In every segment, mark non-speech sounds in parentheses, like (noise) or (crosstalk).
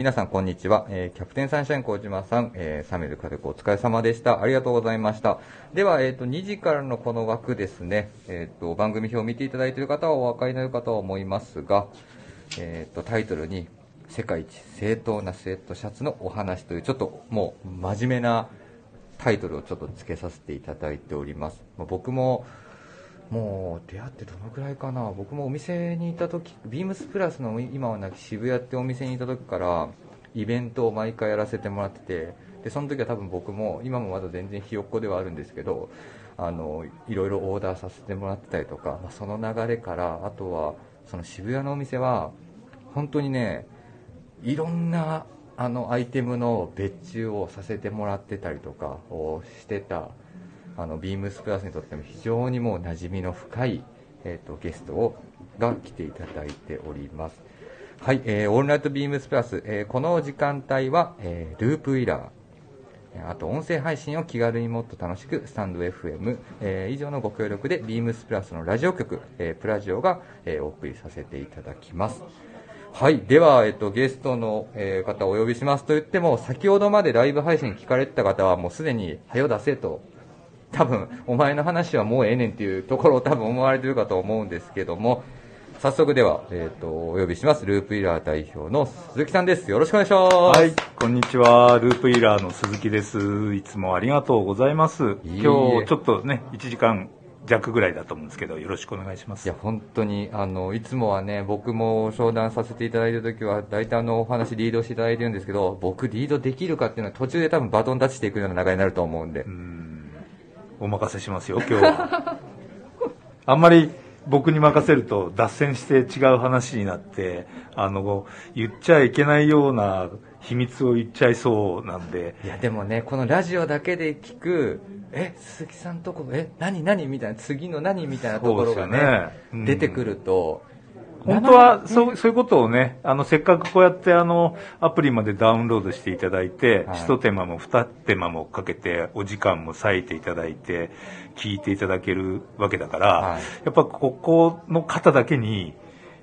皆さん、こんにちは。えー、キャプテンサンシャイン小島さん、えー、サメル家族お疲れ様でした。ありがとうございました。では、えっ、ー、と、2時からのこの枠ですね、えっ、と、番組表を見ていただいている方はお分かりになるかと思いますが、えっ、と、タイトルに、世界一正当なスウェットシャツのお話という、ちょっともう真面目なタイトルをちょっと付けさせていただいております。まあ、僕も、もう出会ってどのくらいかな。僕もお店にいた時ビームスプラスの今はなき渋谷ってお店にいた時からイベントを毎回やらせてもらっててでその時は多分僕も今もまだ全然ひよっこではあるんですけどあのいろいろオーダーさせてもらってたりとか、まあ、その流れからあとはその渋谷のお店は本当にねいろんなあのアイテムの別注をさせてもらってたりとかをしてたあのビームスプラスにとっても非常にもう馴染みの深い、えーと、ゲストをが来ていただいております。はい、えー、オールナイトビームスプラス、えー、この時間帯は、えー、ループイラー。あと音声配信を気軽にもっと楽しくスタンド FM、えー、以上のご協力でビームスプラスのラジオ局、えー、プラジオが、えー、お送りさせていただきます。はいでは、えっと、ゲストの、えー、方をお呼びしますと言っても先ほどまでライブ配信聞かれてた方はもうすでに「はよ出せ」と多分お前の話はもうええねんっていうところを多分思われてるかと思うんですけども早速では、えっ、ー、と、お呼びします。ループイラー代表の鈴木さんです。よろしくお願いします。はい、こんにちは。ループイラーの鈴木です。いつもありがとうございます。今日ちょっとね、1時間弱ぐらいだと思うんですけど、よろしくお願いします。いや、本当に、あの、いつもはね、僕も商談させていただいたときは、大体のお話リードしていただいてるんですけど、僕リードできるかっていうのは途中で多分バトンタッチしていくような流れになると思うんで。うんお任せしますよ、今日は。あんまり僕に任せると脱線して違う話になって、あの、言っちゃいけないような秘密を言っちゃいそうなんで。いや、でもね、このラジオだけで聞く、え、鈴木さんとこ、え、何何みたいな、次の何みたいなところがね、ねうん、出てくると、本当はそうそういうことをね、あのせっかくこうやってあのアプリまでダウンロードしていただいて、はい、一手間も二手間もかけて、お時間も割いていただいて、聞いていただけるわけだから、はい、やっぱここの方だけに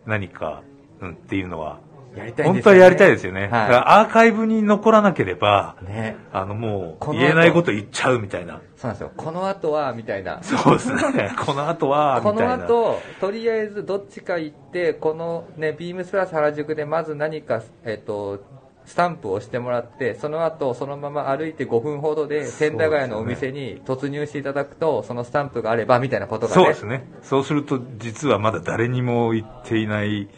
何か、うん、っていうのはやりたい、ね、本当はやりたいですよね。はい、アーカイブに残らなければ、ね、あのもう、言えないこと言っちゃうみたいな。そうなんですよ。この後は、みたいな。そうですね。(laughs) この後は、この後、とりあえずどっちか行って、このね、ビームスプラス原宿でまず何か、えっ、と、スタンプを押してもらって、その後、そのまま歩いて5分ほどで、千駄ヶ谷のお店に突入していただくと、そのスタンプがあれば、みたいなことがね。そうですね。そうすると、実はまだ誰にも言っていない、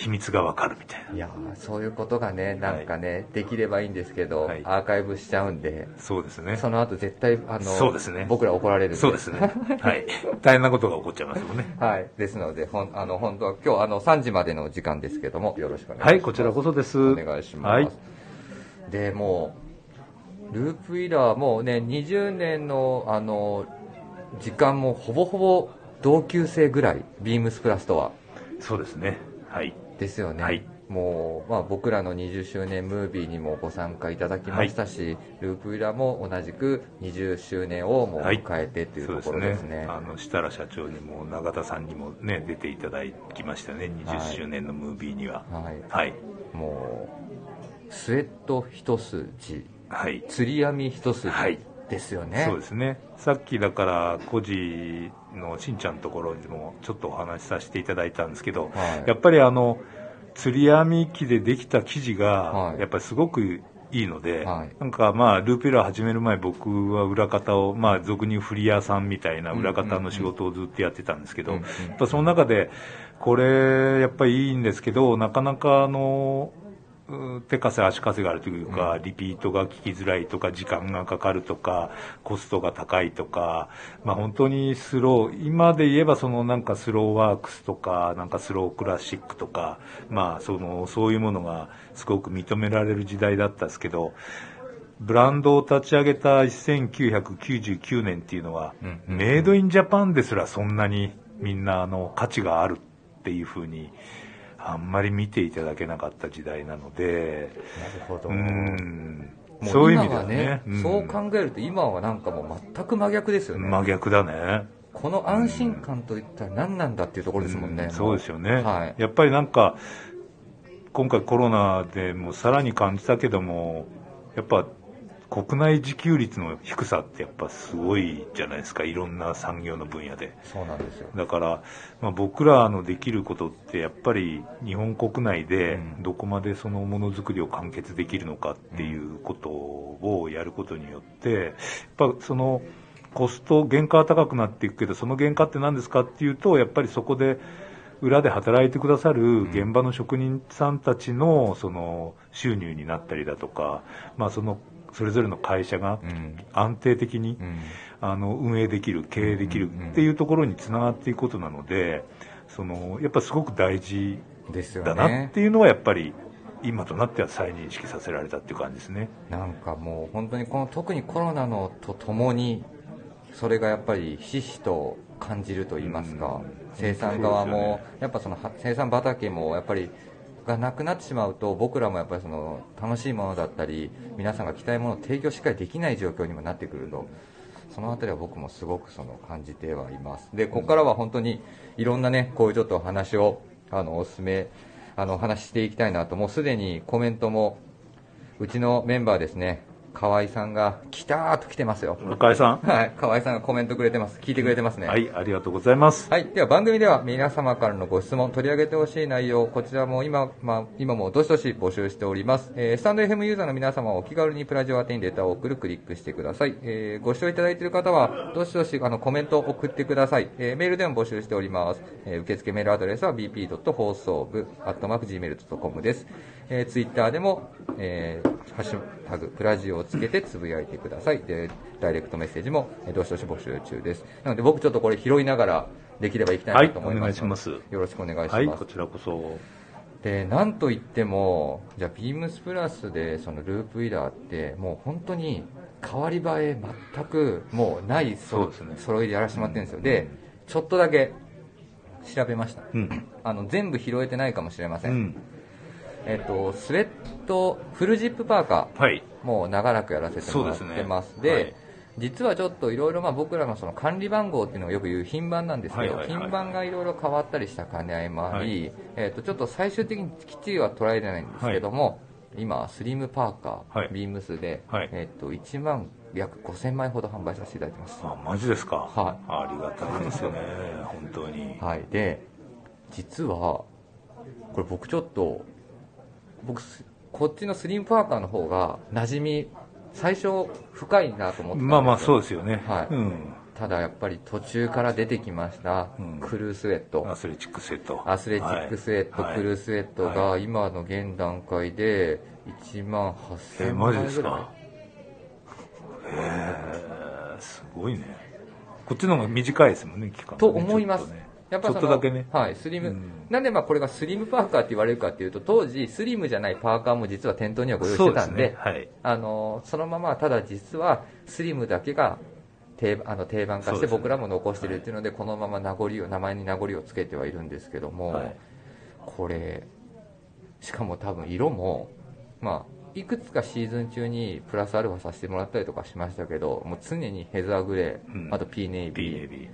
秘密がわかるみたいな。いやそういうことがね、なんかね、はい、できればいいんですけど、はい、アーカイブしちゃうんで、そうですね。その後絶対、あの、そうですね。僕ら怒られるそうですね。(laughs) はい。大変なことが起こっちゃいますもんね。はい。ですので、ほん、あの、本当は今日、あの、3時までの時間ですけども、よろしくお願いします。はい、こちらこそです。お願いします。はい。で、もう、ループイラーもね、20年の、あの、時間もほぼほぼ同級生ぐらい、ビームスプラスとは。そうですね。はい。ですよね。はい、もう、まあ、僕らの20周年ムービーにもご参加いただきましたし、はい、ループイラも同じく20周年をもう迎えてというところですね。はい、すね。あの設楽社長にも永田さんにも、ね、出ていただきましたね。20周年のムービーには。はい、はい、もうスウェット一筋、はい、釣り網一筋、はい。ですよね。そうですね。さっきだから、孤児のしんちゃんのところにもちょっとお話しさせていただいたんですけど、はい、やっぱりあの、釣り網機でできた生地が、やっぱりすごくいいので、はい、なんかまあ、ルーペラー始める前僕は裏方を、まあ、俗にフリアさんみたいな裏方の仕事をずっとやってたんですけど、やっぱその中で、これ、やっぱりいいんですけど、なかなかあの、手稼足稼があるというか、リピートが聞きづらいとか、時間がかかるとか、コストが高いとか、まあ本当にスロー、今で言えばそのなんかスローワークスとか、なんかスロークラシックとか、まあその、そういうものがすごく認められる時代だったんですけど、ブランドを立ち上げた1999年っていうのは、メイドインジャパンですらそんなにみんなあの価値があるっていうふうに、あんまり見ていただけなかった時代なので、なるほど。うん。そういう意味ではね、うん、そう考えると今はなんかもう全く真逆ですよね。真逆だね。この安心感といったら何なんだっていうところですもんね。うん、そうですよね。はい。やっぱりなんか、今回コロナでもさらに感じたけどもやっぱ国内自給率の低さってやっぱすごいじゃないですか。いろんな産業の分野で。そうなんですよ。だから、まあ、僕らのできることってやっぱり日本国内でどこまでそのものづくりを完結できるのかっていうことをやることによってやっぱそのコスト原価は高くなっていくけどその原価って何ですかっていうとやっぱりそこで裏で働いてくださる現場の職人さんたちのその収入になったりだとか、まあ、そのそれぞれの会社が安定的に、あの運営できる経営できるっていうところにつながっていくことなのでそのやっぱすごく大事だなっていうのはやっぱり今となっては再認識させられたっていう感じですね。なんかもう本当にこの特にコロナのとともにそれがやっぱりひしひしと感じると言いますか、生産側も、やっぱその生産畑もやっぱりがなくなってしまうと僕らもやっぱりその楽しいものだったり皆さんが着たいものを提供しっかりできない状況にもなってくると。その辺りは僕もすごくその感じてはいます。でここからは本当にいろんなねこういうちょっとお話をあのおすすめあのお話していきたいなと。もうすでにコメントもうちのメンバーですね河合さんが来たーと来てますよ。河合さん？(laughs) はい。河合さんがコメントくれてます。聞いてくれてますね。はいありがとうございます。はい。では番組では皆様からのご質問取り上げてほしい内容こちらも今,、まあ、今もどしどし募集しております、えー、スタンド FM ユーザーの皆様はお気軽にプラジオ宛てにレターを送るクリックしてください、えー、ご視聴いただいている方はどしどしあのコメントを送ってください、えー、メールでも募集しております、えー、受付メールアドレスは bp. 放送部 .gmail.com ですえー、ツイッターでも、えー、ハッシュタグ、プラジオをつけてつぶやいてください。で、ダイレクトメッセージも、えー、どしどし募集中です。なので僕ちょっとこれ拾いながらできればいきたいなと思います。はい、お願いします。よろしくお願いします。はい、こちらこそ。で、なんといっても、じゃあ、ビームスプラスでそのループイラーって、もう本当に変わり映え全くもうないそ、ね、揃いでやらせてもらってるんですよ。で、ちょっとだけ調べました。うん、あの全部拾えてないかもしれません。うんえっと、スウェットフルジップパーカー、はい、もう長らくやらせてもらってます。で、ね。はい、実はちょっといろいろ僕らのその管理番号っていうのをよく言う品番なんですけど、品番がいろいろ変わったりした兼ね合いもあり、はい、えっと、ちょっと最終的にきっちりは捉えれないんですけども、今スリムパーカー、ビームスで、えっと、1万約5000枚ほど販売させていただいてます。あマジですか？はい。ありがたいですよね (laughs) 本当に。はい。で実はこれ僕ちょっと僕こっちのスリムパーカーの方が馴染み最初深いなと思ってまあまあそうですよね。はい、うん、ただやっぱり途中から出てきました、クルースウェット。アスレチックスウェット。アスレチックスウェット、はい、クルースウェットが今の現段階で1万8000万円ぐらい。へえすごいね。こっちの方が短いですもんね期間、ね、と思います、ね、やっぱちょっとだけね。はい、スリム。うん、なんでまあこれがスリムパーカーって言われるかっていうと、当時スリムじゃないパーカーも実は店頭にはご用意してたんで、でね、はい、あの、そのままただ実はスリムだけが定あの定番化して僕らも残してるっていうので、このまま名残を、名前に名残をつけてはいるんですけども、はい、これ、しかも多分色も、まあ、いくつかシーズン中にプラスアルファさせてもらったりとかしましたけど、もう常にヘザーグレー、うん、あとピー。ネイビー、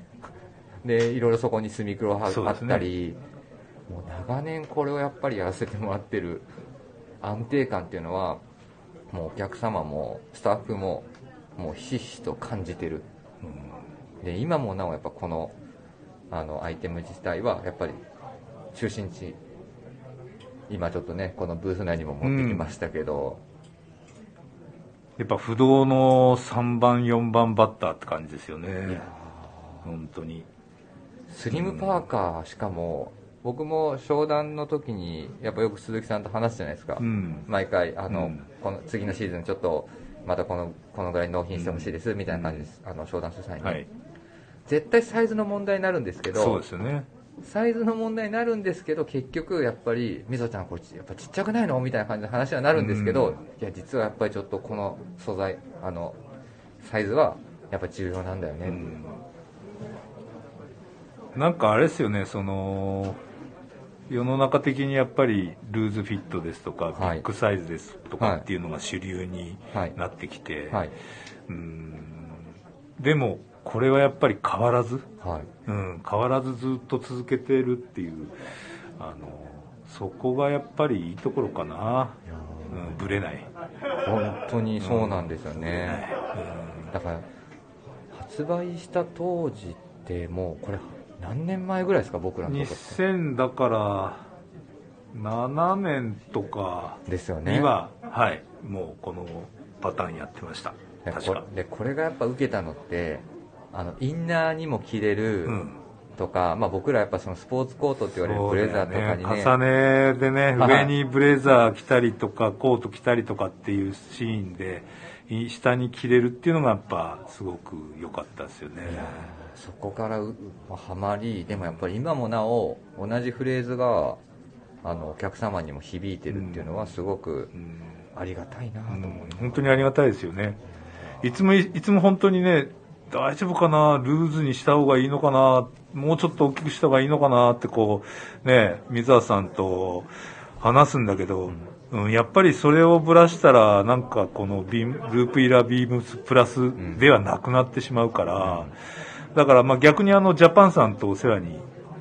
でいろいろそこにスミクロがあったり、ね、もう長年これをやっぱりやらせてもらってる安定感っていうのはもうお客様もスタッフももうひしひしと感じてる、うん、で今もなおやっぱこのあのアイテム自体はやっぱり中心地今ちょっとねこのブース内にも持ってきましたけど、うん、やっぱ不動の3番4番バッターって感じですよね。本当にスリムパーカー、しかも、僕も商談の時に、やっぱよく鈴木さんと話すじゃないですか。うん、毎回、あの、うん、この次のシーズンちょっと、またこの、このぐらい納品してほしいです、みたいな感じです。あの、商談する際に、はい。絶対サイズの問題になるんですけど、そうですよね。サイズの問題になるんですけど、結局やっぱり、みぞちゃんこれやっぱちっちゃくないの？みたいな感じの話はなるんですけど、うん、いや、実はやっぱりちょっとこの素材、あの、サイズはやっぱ重要なんだよね。うんなんかあれですよねその世の中的にやっぱりルーズフィットですとか、ビッグサイズですとかっていうのが主流になってきて、はい、うん。でもこれはやっぱり変わらず、はい、うん、変わらずずっと続けてるっていうあのそこがやっぱりいいところかな、うん、ぶれない。本当にそうなんですよね、うん、だから発売した当時ってもうこれ何年前ぐらいですか僕らのとこ2000だから7年とかですよね。は、はい、もうこのパターンやってました。確か。でこれがやっぱ受けたのってあのインナーにも着れる、とか、まあ、僕らやっぱそのスポーツコートって言われるブレザーとかにね、ね、重ねでね、上にブレザー着たりとかコート着たりとかっていうシーンで下に着れるっていうのがやっぱすごく良かったですよねそこからはまりでもやっぱり今もなお同じフレーズがあのお客様にも響いてるっていうのはすごくありがたいなと思います、うん、本当にありがたいですよね。いつもいつも本当にね大丈夫かなルーズにした方がいいのかなもうちょっと大きくした方がいいのかなってこうね水沢さんと話すんだけど、うん、うん、やっぱりそれをぶらしたらなんかこのビームループイラービームスプラスではなくなってしまうから、うん、だからまあ逆にあのジャパンさんとお世話に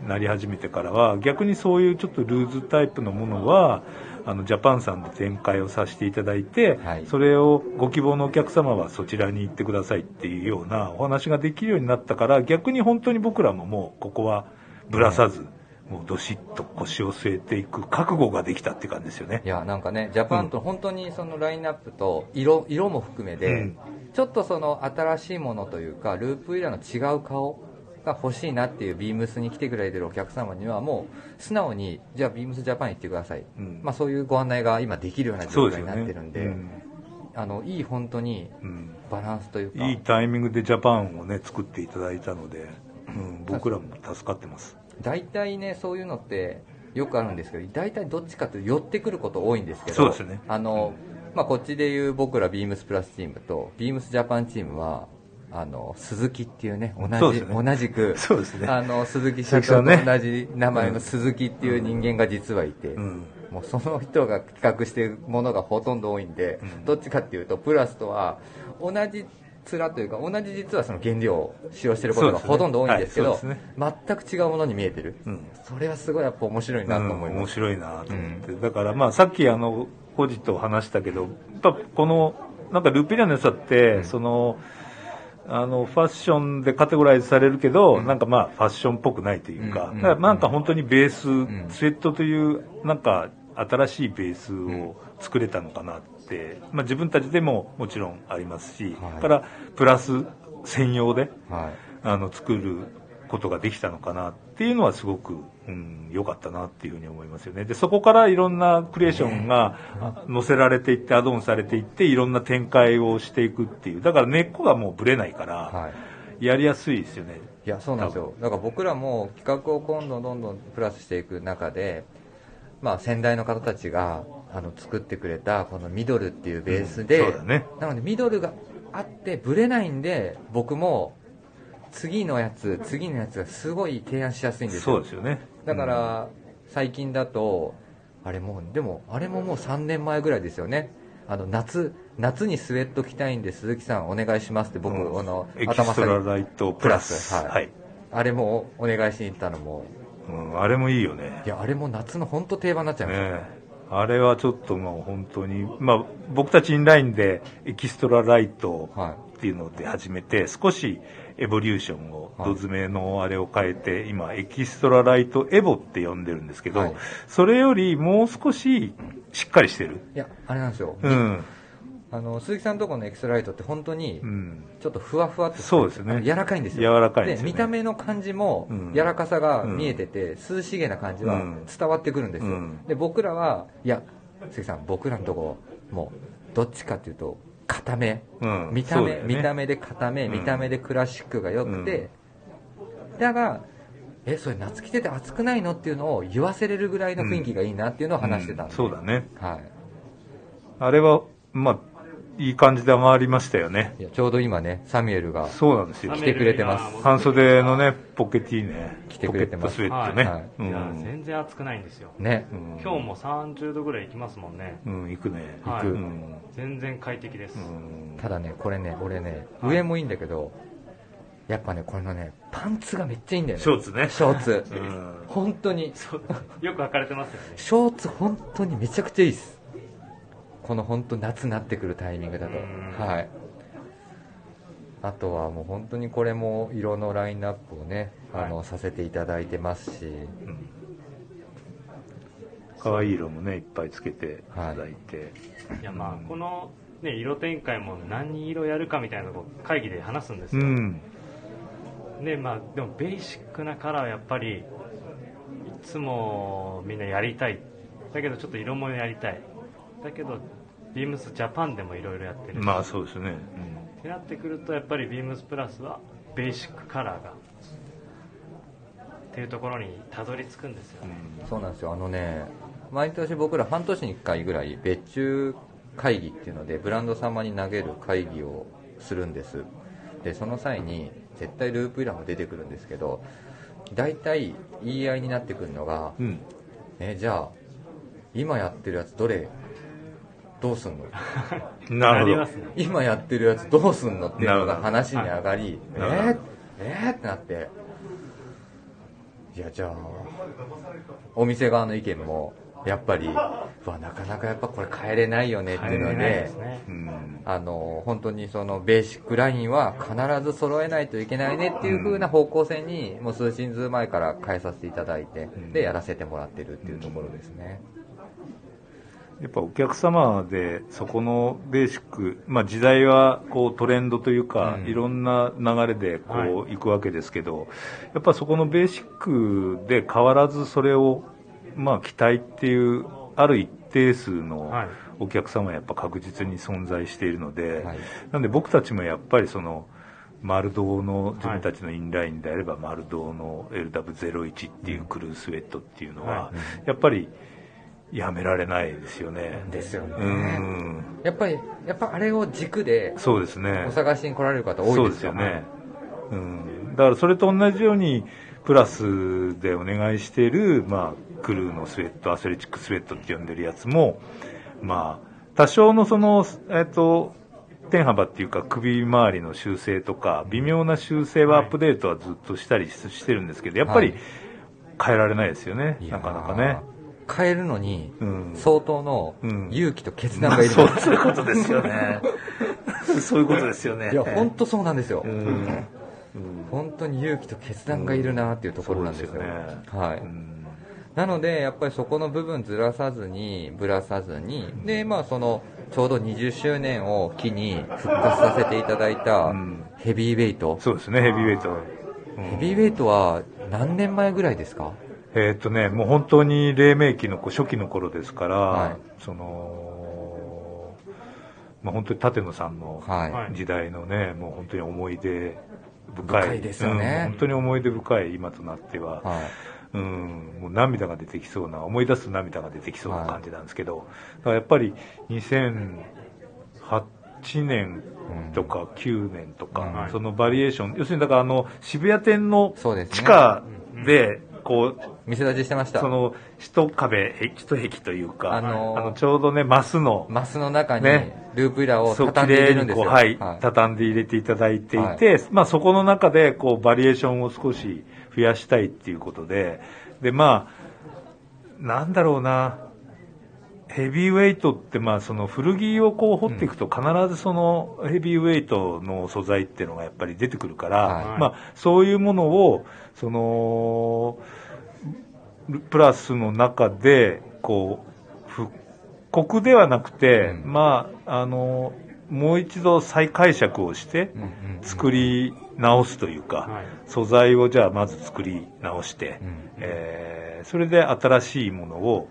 なり始めてからは逆にそういうちょっとルーズタイプのものはあのジャパンさんで展開をさせていただいて、はい、それをご希望のお客様はそちらに行ってくださいっていうようなお話ができるようになったから逆に本当に僕らももうここはぶらさず、もうどしっと腰を据えていく覚悟ができたって感じですよね。いやなんかねジャパンと本当にそのラインナップと色色も含めで、うん、ちょっとその新しいものというかループイラーの違う顔が欲しいなっていうビームスに来てくれてるお客様にはもう素直にじゃあビームスジャパン行ってください、うん、まあ、そういうご案内が今できるような状態になってるんで、ねうん、あのいい本当にバランスというか、いいタイミングでジャパンをね作っていただいたので、僕らも助かってます大体ねそういうのってよくあるんですけど大体どっちかというと寄ってくること多いんですけどそうですね。あの、まあ、こっちでいう僕らビームスプラスチームとビームスジャパンチームはあの鈴木っていうね同じ、ね、同じくそうです、ね、あの鈴木社長と同じ名前の鈴木っていう人間が実はいて、うん、もうその人が企画しているものがほとんど多いんで、うん、どっちかっていうとプラスとは同じ面というか同じ実はその原料を使用していることがほとんど多いんですけど、ね。はいね、全く違うものに見えてる、うん、それはすごいやっぱ面白いなと思います、面白いなと思って、だからまあさっきあのコジと話したけどやっぱこのなんかルーピリアの良さって、そのあのファッションでカテゴライズされるけど、うん、なんかまあファッションっぽくないというか、うん、かなんか本当にベース、うん、スウェットというなんか新しいベースを作れたのかなって、まあ、自分たちでももちろんありますし、はい、からプラス専用で、はい、あの作ることができたのかなっていうのはすごくうん、良かったなっていうふうに思いますよね。で、そこからいろんなクリエーションが載せられていって、アドオンされていって、いろんな展開をしていくっていう。だから根っこがもうぶれないから、やりやすいですよね。いや、そうなんですよ。だから僕らも企画を今度どんどんプラスしていく中で、まあ先代の方たちがあの作ってくれたこのミドルっていうベースで、うんね、なのでミドルがあってぶれないんで、僕も次のやつ、次のやつがすごい提案しやすいんですよ。そうですよね。だから、最近だと、あれもう、でも、あれももう3年前ぐらいですよね。あの、夏、夏にスウェット着たいんで、鈴木さんお願いしますって僕、うん、あの、頭下ライトプラス。はい。はい、あれもお願いしに行ったのも。うん、あれもいいよね。いや、あれも夏の本当定番になっちゃいましたね。あれはちょっともう本当に、まあ、僕たちインラインでエキストラライトっていうので始めて、少しエボリューションを、ド詰めのあれを変えて、今、エキストラライトエボって呼んでるんですけど、はい、それよりもう少ししっかりしてる。いや、あれなんですよ。うん。あの鈴木さんのところのエキストラライトって本当にちょっとふわふわって、そうですね。柔らかいんですよ。柔らかいで、ね、見た目の感じも柔らかさが見えてて、涼しげな感じは伝わってくるんですよ、で僕らはいや鈴木さん僕らのとこもうどっちかっていうと固め、うん、見た目、ね、見た目で固め、見た目でクラシックが良くて、だがえそれ夏着てて暑くないのっていうのを言わせれるぐらいの雰囲気がいいなっていうのを話してたんで、そうだね。はい。あれはまあいい感じで回りましたよね。いやちょうど今ねサミュエルがそうなんですよ。来てくれてます。半袖のねポケティーね来てくれてます。スウェットね、はい。はいうん、いや全然暑くないんですよ。ね、うん、今日も30度ぐらいいきますもんね。うん行くね行く、はい、全然快適です、ただねこれね俺ね上もいいんだけど、やっぱねこれのねパンツがめっちゃいいんだよね。ショーツね。ショーツ、うん、本当に。よく履かれてますよね。ショーツ本当にめちゃくちゃいいですこの本当夏になってくるタイミングだと。はい。あとはもう本当にこれも色のラインナップをね、あの、させていただいてますし、可愛い色もねいっぱいつけていただいて、はい、いやまあこの、ね、色展開も何色やるかみたいなのを会議で話すんですよ、うん、でまあでもベーシックなカラーはやっぱりいつもみんなやりたい。だけどちょっと色もやりたい。だけどビームスジャパンでもいろいろやってる。まあそうですね、うん、ってなってくるとやっぱりビームスプラスはベーシックカラーがっていうところにたどり着くんですよね、うん、そうなんですよ。あのね毎年僕ら半年に1回ぐらい別注会議っていうのでブランド様に投げる会議をするんです。でその際に絶対ループイラーも出てくるんですけど大体言い合いになってくるのが、うん、えじゃあ今やってるやつどれどうすんの？(laughs) なるほど、今やってるやつどうすんのっていうのが話に上がり、えー、えー、ってなって。いやじゃあお店側の意見もやっぱりわなかなかやっぱこれ変えれないよねっていうので、ね。うん、あの本当にそのベーシックラインは必ず揃えないといけないねっていう風な方向性にもう数シーズン前から変えさせていただいて、でやらせてもらってるっていうところですね。やっぱお客様でそこのベーシック、まあ、時代はこうトレンドというか、うん、いろんな流れでこう行くわけですけど、はい、やっぱそこのベーシックで変わらずそれをまあ期待っていうある一定数のお客様はやっぱ確実に存在しているので、はい、なんで僕たちもやっぱりその丸胴の自分たちのインラインであれば丸胴の LW01 っていうクルースウェットっていうのはやっぱりやめられないですよね。ですよね。うん。やっぱり、やっぱあれを軸で、そうですね。お探しに来られる方多いですよね。うん。だからそれと同じように、プラスでお願いしている、まあ、クルーのスウェット、アスレチックスウェットって呼んでるやつも、まあ、多少のその、えっと、点幅っていうか首周りの修正とか、微妙な修正はアップデートはずっとしたりしてるんですけど、やっぱり変えられないですよね、なかなかね。変えるのに、相当の勇気と決断がいる、うん、そういうことですよね。(laughs) そういうことですよね。いや、本当そうなんですよ。本当に勇気と決断がいるなっていうところなんですよ。すよね、はい。なので、やっぱりそこの部分ずらさずに、ぶらさずに、で、まあその、ちょうど20周年を機に復活させていただいたヘビーウェイト。そうですね、ヘビーウェイト。ヘビーウェイトは何年前ぐらいですか？えっ、とね、もう本当に黎明期の初期の頃ですから、はい、その、まあ、本当に立野さんの時代のね、はい、もう本当に思い出深い。深いですよね、うん、本当に思い出深い今となっては、はい、うん、もう涙が出てきそうな、思い出すと涙が出てきそうな感じなんですけど、だからやっぱり2008年とか9年とか、うん、そのバリエーション、要するにだからあの渋谷店の地下で、こう、見せ立ちしてました。その、一壁、一壁というか、あのー、あのちょうどね、マスの、マスの中に、ループイラーを畳んで入れるんですよ。はい、はい、畳んで入れていただいていて、はい、まあそこの中で、こう、バリエーションを少し増やしたいっていうことで、で、まあ、なんだろうな、ヘビーウェイトってまあその古着をこう掘っていくと必ずそのヘビーウェイトの素材っていうのがやっぱり出てくるから、はい、まあそういうものをそのプラスの中でこう復刻ではなくて、うん、まああのもう一度再解釈をして作り直すというか、素材をじゃあまず作り直して、うん、えー、それで新しいものを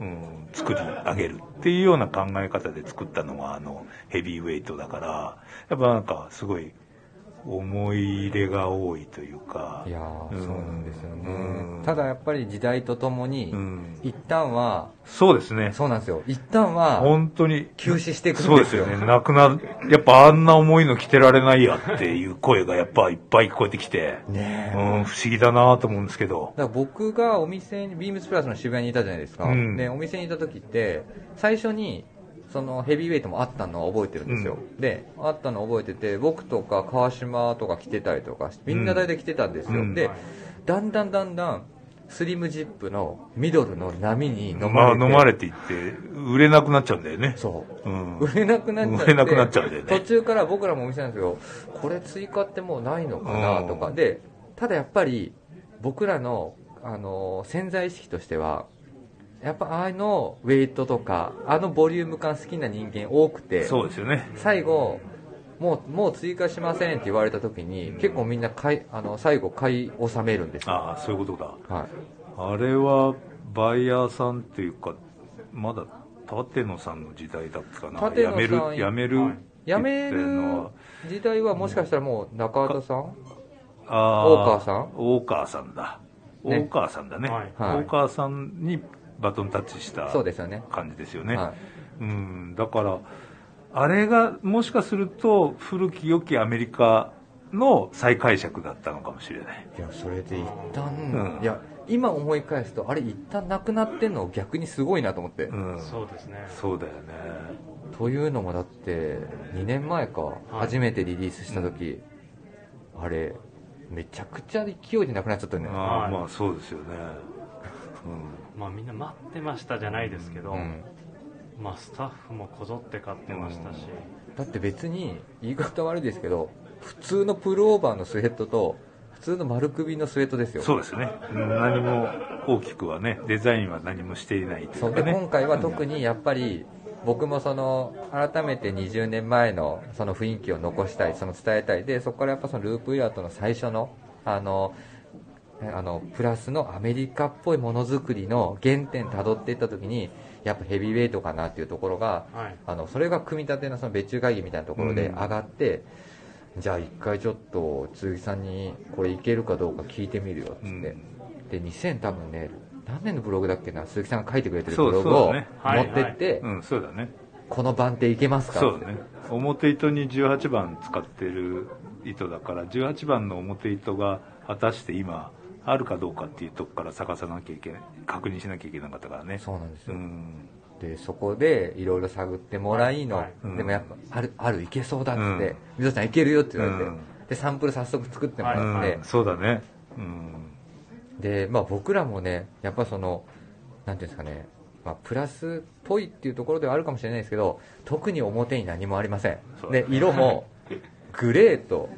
うん、作り上げるっていうような考え方で作ったのがあのヘビーウェイトだからやっぱなんかすごい思い入れが多いというか。いや、うん、そうなんですよね、うん、ただやっぱり時代とともに、うん、一旦はそうですね。そうなんですよ。一旦は本当に休止していくんですよ。そうですよね。なくなるやっぱあんな重いの着てられないやっていう声がやっぱいっぱい聞こえてきて、ねうん、不思議だなと思うんですけど。だから僕がお店にビームスプラスの渋谷にいたじゃないですか、でお店にいた時って最初にそそのヘビーウェイトもあったのは覚えてるんですよ、うん、であったの覚えてて僕とか川島とか来てたりとかみんな大体来てたんですよ、うん、でだんだんだんだんスリムジップのミドルの波に飲まれて、まあ、飲まれていって売れなくなっちゃうんだよね。そう、うん、売れなくなっちゃ売れなくなっちゃうんだよね。途中から僕らもお店なんですけどこれ追加ってもうないのかなとか、でただやっぱり僕らのあの潜在意識としてはやっぱあのウェイトとかあのボリューム感好きな人間多くてそうですよね。最後もうもう追加しませんって言われた時に、結構みんな買いあの最後買い納めるんですよ。ああそういうことだ、はい、あれはバイヤーさんっていうかまだ舘野さんの時代だったかな。やめるやめる、はい、やめる時代はもしかしたらもう中畑さん？大川さん？大川さんだ、ね、大川さんだね、はい、大川さんにバトンタッチした感じですよね。うよね。はい、うんだからあれがもしかすると古き良きアメリカの再解釈だったのかもしれない。いやそれで一旦、うん、いや今思い返すとあれ一旦なくなってんの逆にすごいなと思って、うん、そうですね。そうだよね。というのもだって2年前か、はい、初めてリリースした時、うん、あれめちゃくちゃ勢いでなくなっちゃったね。ああまあそうですよね、うん、まあみんな待ってましたじゃないですけど、うん。まあスタッフもこぞって買ってましたし、だって別に言い方悪いですけど普通のプルオーバーのスウェットと普通の丸首のスウェットですよ。そうですね。何も大きくはねデザインは何もしていないというか、ね、今回は特にやっぱり僕もその改めて20年前のその雰囲気を残したいその伝えたい。でそこからやっぱそのループイヤーとの最初のあのあのプラスのアメリカっぽいものづくりの原点たどっていった時にやっぱヘビーウェイトかなっていうところが、はい、あのそれが組み立てのその別注会議みたいなところで上がって、うん、じゃあ一回ちょっと鈴木さんにこれいけるかどうか聞いてみるよっつって、うん、で2000多分ね何年のブログだっけな鈴木さんが書いてくれてるブログを持ってって、そうだね。この番手いけますか？そうだね。表糸に18番使ってる糸だから18番の表糸が果たして今あるかどうかっていうとこから探さなきゃいけない確認しなきゃいけなかったからね。そうなんですよ、うん、でそこでいろいろ探ってもらいの、はい。はい、でもやっぱあるあるいけそうだっつって「水、うん、ちゃんいけるよ」って言われて、うん、でサンプル早速作ってもらって、そうだね、うん、でまあ僕らもねやっぱそのなんていうんですかねまあ、プラスっぽいっていうところではあるかもしれないですけど特に表に何もありません。で色もグレーと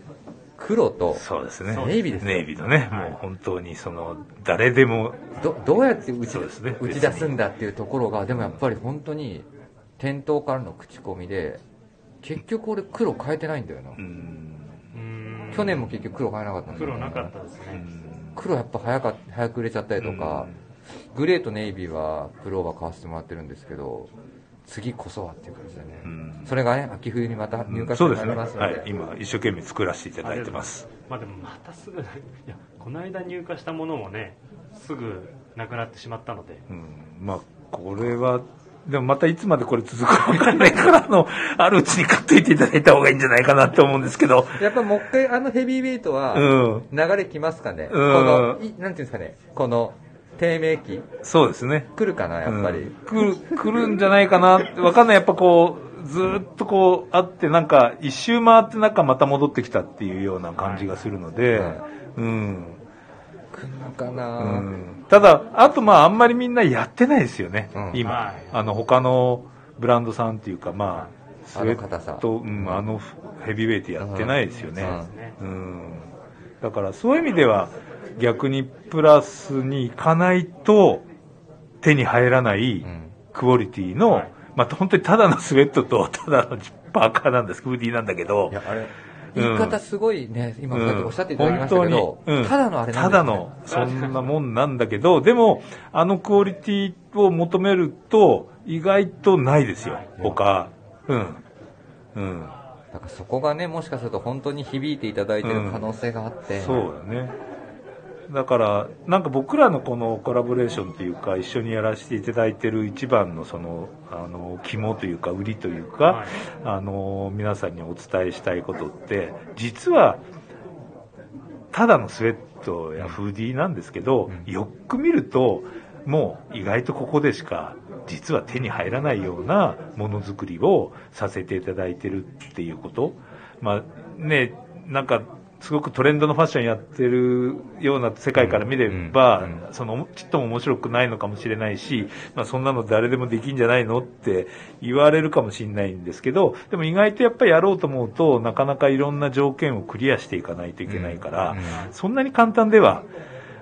黒とそうですね。ネイビーですネイビーのね、はい、もう本当にその誰でもどどうやって打ち,、ね、打ち出すんだっていうところがでもやっぱり本当に店頭からの口コミで結局俺黒変えてないんだよな。去年も結局黒変えなかったんだ黒なかったですね。黒やっぱ早か早く売れちゃったりとかグレーとネイビーはプローバー買わせてもらってるんですけど次こそはっていう感じでね、うん、それがね秋冬にまた入荷してりますので,、うん、で。ねはい、今一生懸命作らせていただいてます。まあでもまたすぐいやこの間入荷したものもねすぐなくなってしまったので、うん、まあこれはでもまたいつまでこれ続くか分かんないからの (laughs) あるうちに買っといていただいた方がいいんじゃないかなと思うんですけど。やっぱもう一回あのヘビーウェイトは流れきますかね、うん、このなんていうんですかね。この低迷期。そうですね。来るかなやっぱり、うん、来る来るんじゃないかな。わかんない。やっぱこうずっとこうあってなんか一周回ってなんかまた戻ってきたっていうような感じがするので、はい、うん。来るのかな、うん、ただあとまああんまりみんなやってないですよね、うん、今、はい、あの他のブランドさんっていうかまあスウェット、うん、あのヘビーウェイトやってないですよね、うん、だからそういう意味では逆にプラスに行かないと手に入らないクオリティの、はい、まあ本当にただのスウェットと (laughs) ただのパーカーなんです、フーディーなんだけど。いや、あれ、言い方すごいね、うん、今こうやっておっしゃっていただきましたけど、うん、ただのあれなんです、ね、ただの、そんなもんなんだけど、(laughs) でも、あのクオリティを求めると、意外とないですよ、他。うん。うん。だからそこがね、もしかすると本当に響いていただいてる可能性があって。そうだね。だからなんか僕らのこのコラボレーションというか一緒にやらせていただいてる一番のそのあの肝というか売りというか、はい、あの皆さんにお伝えしたいことって実はただのスウェットやフーディーなんですけど、うん、よく見るともう意外とここでしか実は手に入らないようなものづくりをさせていただいてるっていうこと。まあね、なんかすごくトレンドのファッションやってるような世界から見れば、そのちっとも面白くないのかもしれないし、まあ、そんなの誰でもできんじゃないのって言われるかもしれないんですけどでも意外とやっぱりやろうと思うとなかなかいろんな条件をクリアしていかないといけないから、うん、そんなに簡単では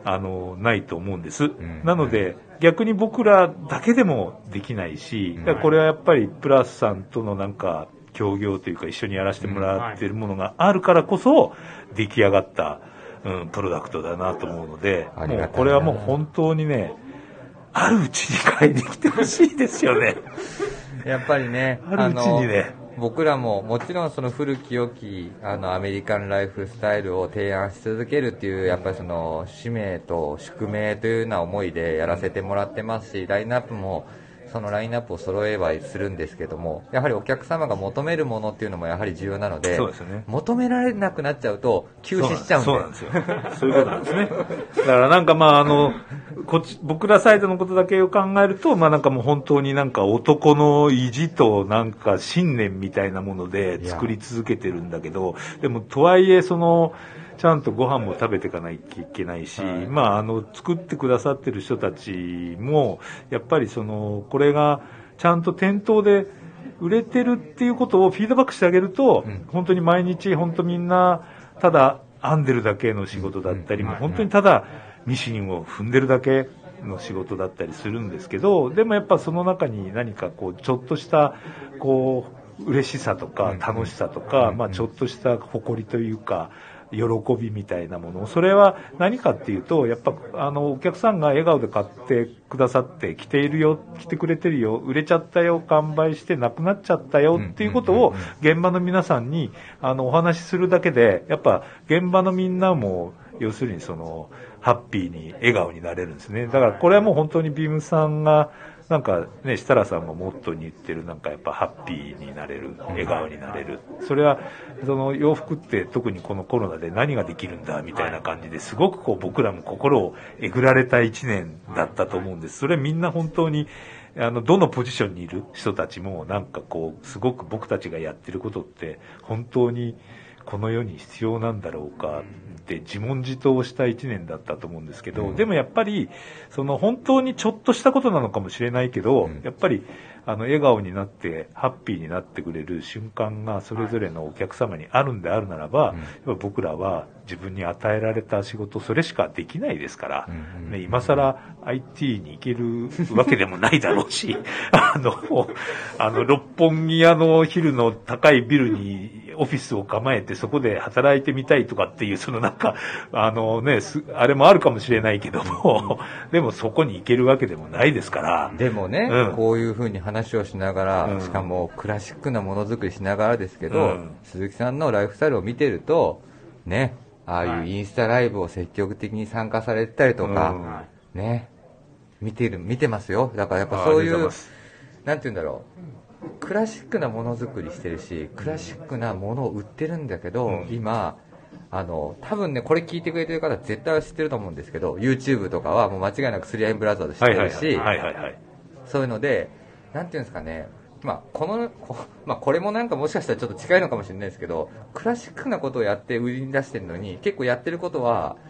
あのないと思うんです。なので逆に僕らだけでもできないし、これはやっぱりプラスさんとのなんか協業というか一緒にやらせてもらってるものがあるからこそ出来上がった、うん、プロダクトだなと思うので、もうこれはもう本当にね、あるうちに買いに来てほしいですよね。(laughs) やっぱりね、あるうちにね。僕らももちろんその古き良きあのアメリカンライフスタイルを提案し続けるっていうやっぱりその使命と宿命というような思いでやらせてもらってますしラインナップもそのラインナップを揃えばするんですけどもやはりお客様が求めるものっていうのもやはり重要なので、ね、求められなくなっちゃうと休止しちゃうんで。そうなんですよ。そういうことなんですね。だからなんかまああのこっち僕らサイドのことだけを考えるとまあなんかもう本当になんか男の意地となんか信念みたいなもので作り続けてるんだけどでもとはいえそのちゃんとご飯も食べていかないといけないし、はい、まあ、あの、作ってくださってる人たちも、やっぱりその、これがちゃんと店頭で売れてるっていうことをフィードバックしてあげると、うん、本当に毎日本当みんな、ただ編んでるだけの仕事だったり、も本当にただミシンを踏んでるだけの仕事だったりするんですけど、でもやっぱその中に何かこう、ちょっとした、こう、嬉しさとか楽しさとか、まあちょっとした誇りというか、喜びみたいなもの。それは何かっていうとやっぱあのお客さんが笑顔で買ってくださって着ているよ着てくれてるよ売れちゃったよ完売してなくなっちゃったよっていうことを現場の皆さんにあのお話しするだけでやっぱ現場のみんなも要するにそのハッピーに笑顔になれるんですね。だからこれはもう本当にビームさんがなんかね、設楽さんがモットーに言ってる、なんかやっぱハッピーになれる、笑顔になれる。それは、その洋服って特にこのコロナで何ができるんだみたいな感じですごくこう僕らも心をえぐられた一年だったと思うんです。それみんな本当に、あの、どのポジションにいる人たちもなんかこう、すごく僕たちがやってることって本当にこの世に必要なんだろうかって自問自答した一年だったと思うんですけど、うん、でもやっぱり、その本当にちょっとしたことなのかもしれないけど、うん、やっぱり、あの、笑顔になって、ハッピーになってくれる瞬間がそれぞれのお客様にあるんであるならば、うん、僕らは自分に与えられた仕事、それしかできないですから、ね、今更 IT に行けるわけでもないだろうし、(laughs) あの、あの、六本木屋の昼の高いビルにオフィスを構えてそこで働いてみたいとかっていう、そのなんか、(laughs) あのね、あれもあるかもしれないけども、でもそこに行けるわけでもないですから。でもね、うん、こういうふうに話をしながら、うん、しかもクラシックなものづくりしながらですけど、うん、鈴木さんのライフスタイルを見てると、ね、ああいうインスタライブを積極的に参加されてたりとか、ね、見てる、見てますよ。だからやっぱそういう、なんて言うんだろう。クラシックなものづくりしてるし、クラシックなものを売ってるんだけど、うん、今、あの、多分ね、これ聞いてくれてる方絶対は知ってると思うんですけど、YouTube とかはもう間違いなくスリアインブラザーズ知ってるし、そういうので、なんていうんですかね、まあ、このこ、(laughs) まあ、これもなんかもしかしたらちょっと近いのかもしれないですけど、クラシックなことをやって売りに出してるのに、結構やってることは、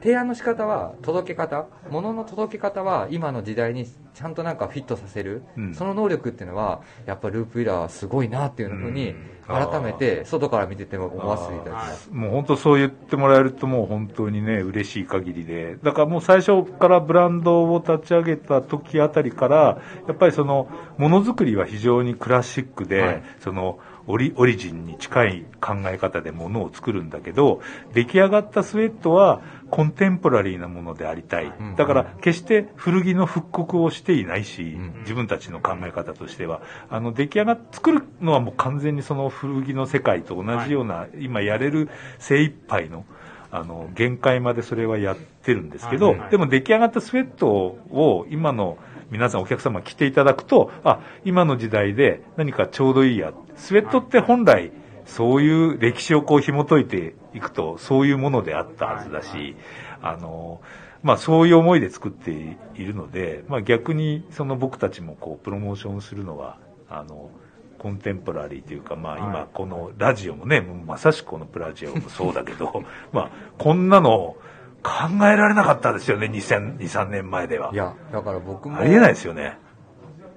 提案の仕方は届け方物の届け方は今の時代にちゃんとなんかフィットさせる、うん、その能力っていうのはやっぱループイラーはすごいなっていうふうに改めて外から見てても思わせていただきます。もう本当そう言ってもらえるともう本当にね嬉しい限りで。だからもう最初からブランドを立ち上げた時あたりからやっぱりそのものづくりは非常にクラシックで、はい、そのオリオリジンに近い考え方でものを作るんだけど出来上がったスウェットはコンテンポラリーなものでありたい。だから決して古着の復刻をしていないし、自分たちの考え方としては、あの出来上がっ作るのはもう完全にその古着の世界と同じような、今やれる精一杯のあの限界までそれはやってるんですけど、でも出来上がったスウェットを今の皆さんお客様着ていただくと、あ、今の時代で何かちょうどいいや。スウェットって本来、そういう歴史をこう紐解いていくと、そういうものであったはずだし、あの、まあそういう思いで作っているので、まあ逆にその僕たちもこうプロモーションするのは、あの、コンテンポラリーというか、まあ今このラジオもね、まさしくこのプラジオもそうだけど、(laughs) まあこんなの考えられなかったですよね、2000、2、3年前では。いや、だから僕も。ありえないですよね。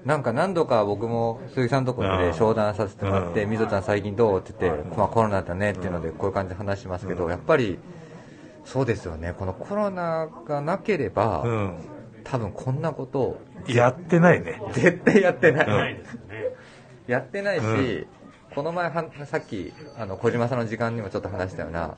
なんか何度か僕も鈴木さんのところで商談させてもらって、みぞちゃん最近どう？って言って、まあコロナだねっていうのでこういう感じで話しますけど、やっぱり、そうですよね、このコロナがなければ、うん、多分こんなことをやってないね。絶対やってない。やってないし、うん、この前は、さっき、あの、小島さんの時間にもちょっと話したような、